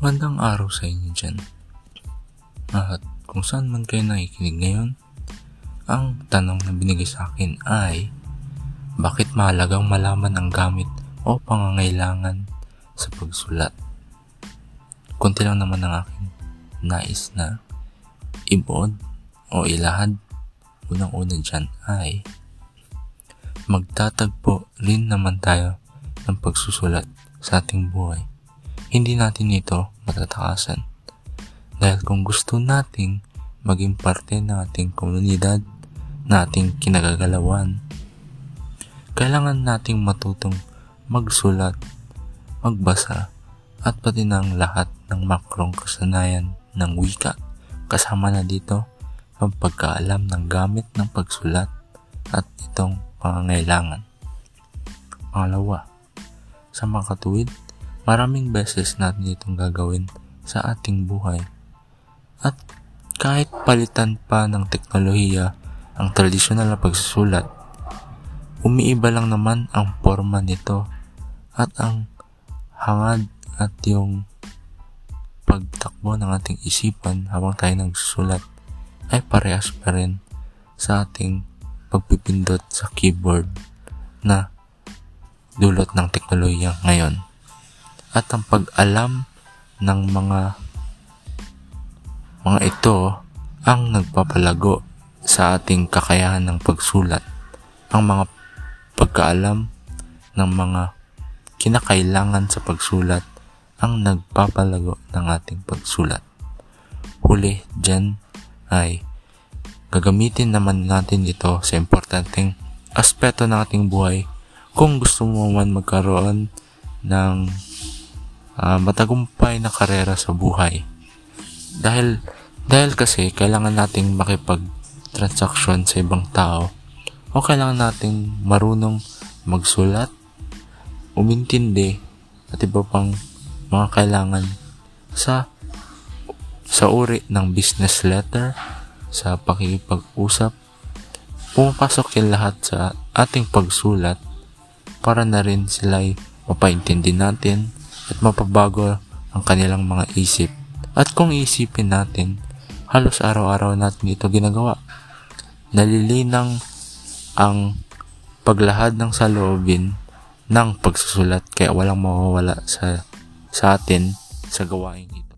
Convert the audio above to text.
Magandang araw sa inyo dyan. At kung saan man kayo nakikinig ngayon, ang tanong na binigay sa akin ay, bakit mahalagang malaman ang gamit o pangangailangan sa pagsulat? Kunti lang naman ang aking nais na ibuod o ilahad. Unang-una dyan ay, magtatagpo rin naman tayo ng pagsusulat sa ating buhay hindi natin ito matatakasan. Dahil kung gusto nating maging parte ng ating komunidad, na ating kinagagalawan, kailangan nating matutong magsulat, magbasa, at pati ng lahat ng makrong kasanayan ng wika. Kasama na dito ang pagkaalam ng gamit ng pagsulat at itong pangangailangan. Pangalawa, sa makatuwid, Maraming beses natin itong gagawin sa ating buhay. At kahit palitan pa ng teknolohiya ang tradisyonal na pagsusulat, umiiba lang naman ang forma nito at ang hangad at yung pagtakbo ng ating isipan habang tayo nagsusulat ay parehas pa rin sa ating pagpipindot sa keyboard na dulot ng teknolohiya ngayon at ang pag-alam ng mga mga ito ang nagpapalago sa ating kakayahan ng pagsulat. Ang mga pagkaalam ng mga kinakailangan sa pagsulat ang nagpapalago ng ating pagsulat. Huli dyan ay gagamitin naman natin ito sa importanteng aspeto ng ating buhay kung gusto mo man magkaroon ng uh, matagumpay na karera sa buhay. Dahil dahil kasi kailangan nating makipag transaction sa ibang tao o kailangan nating marunong magsulat, umintindi at iba pang mga kailangan sa sa uri ng business letter, sa pakikipag-usap, pumapasok yung lahat sa ating pagsulat para na rin sila'y mapaintindi natin at mapabago ang kanilang mga isip. At kung isipin natin, halos araw-araw natin ito ginagawa. Nalilinang ang paglahad ng saloobin ng pagsusulat kaya walang mawawala sa, sa atin sa gawain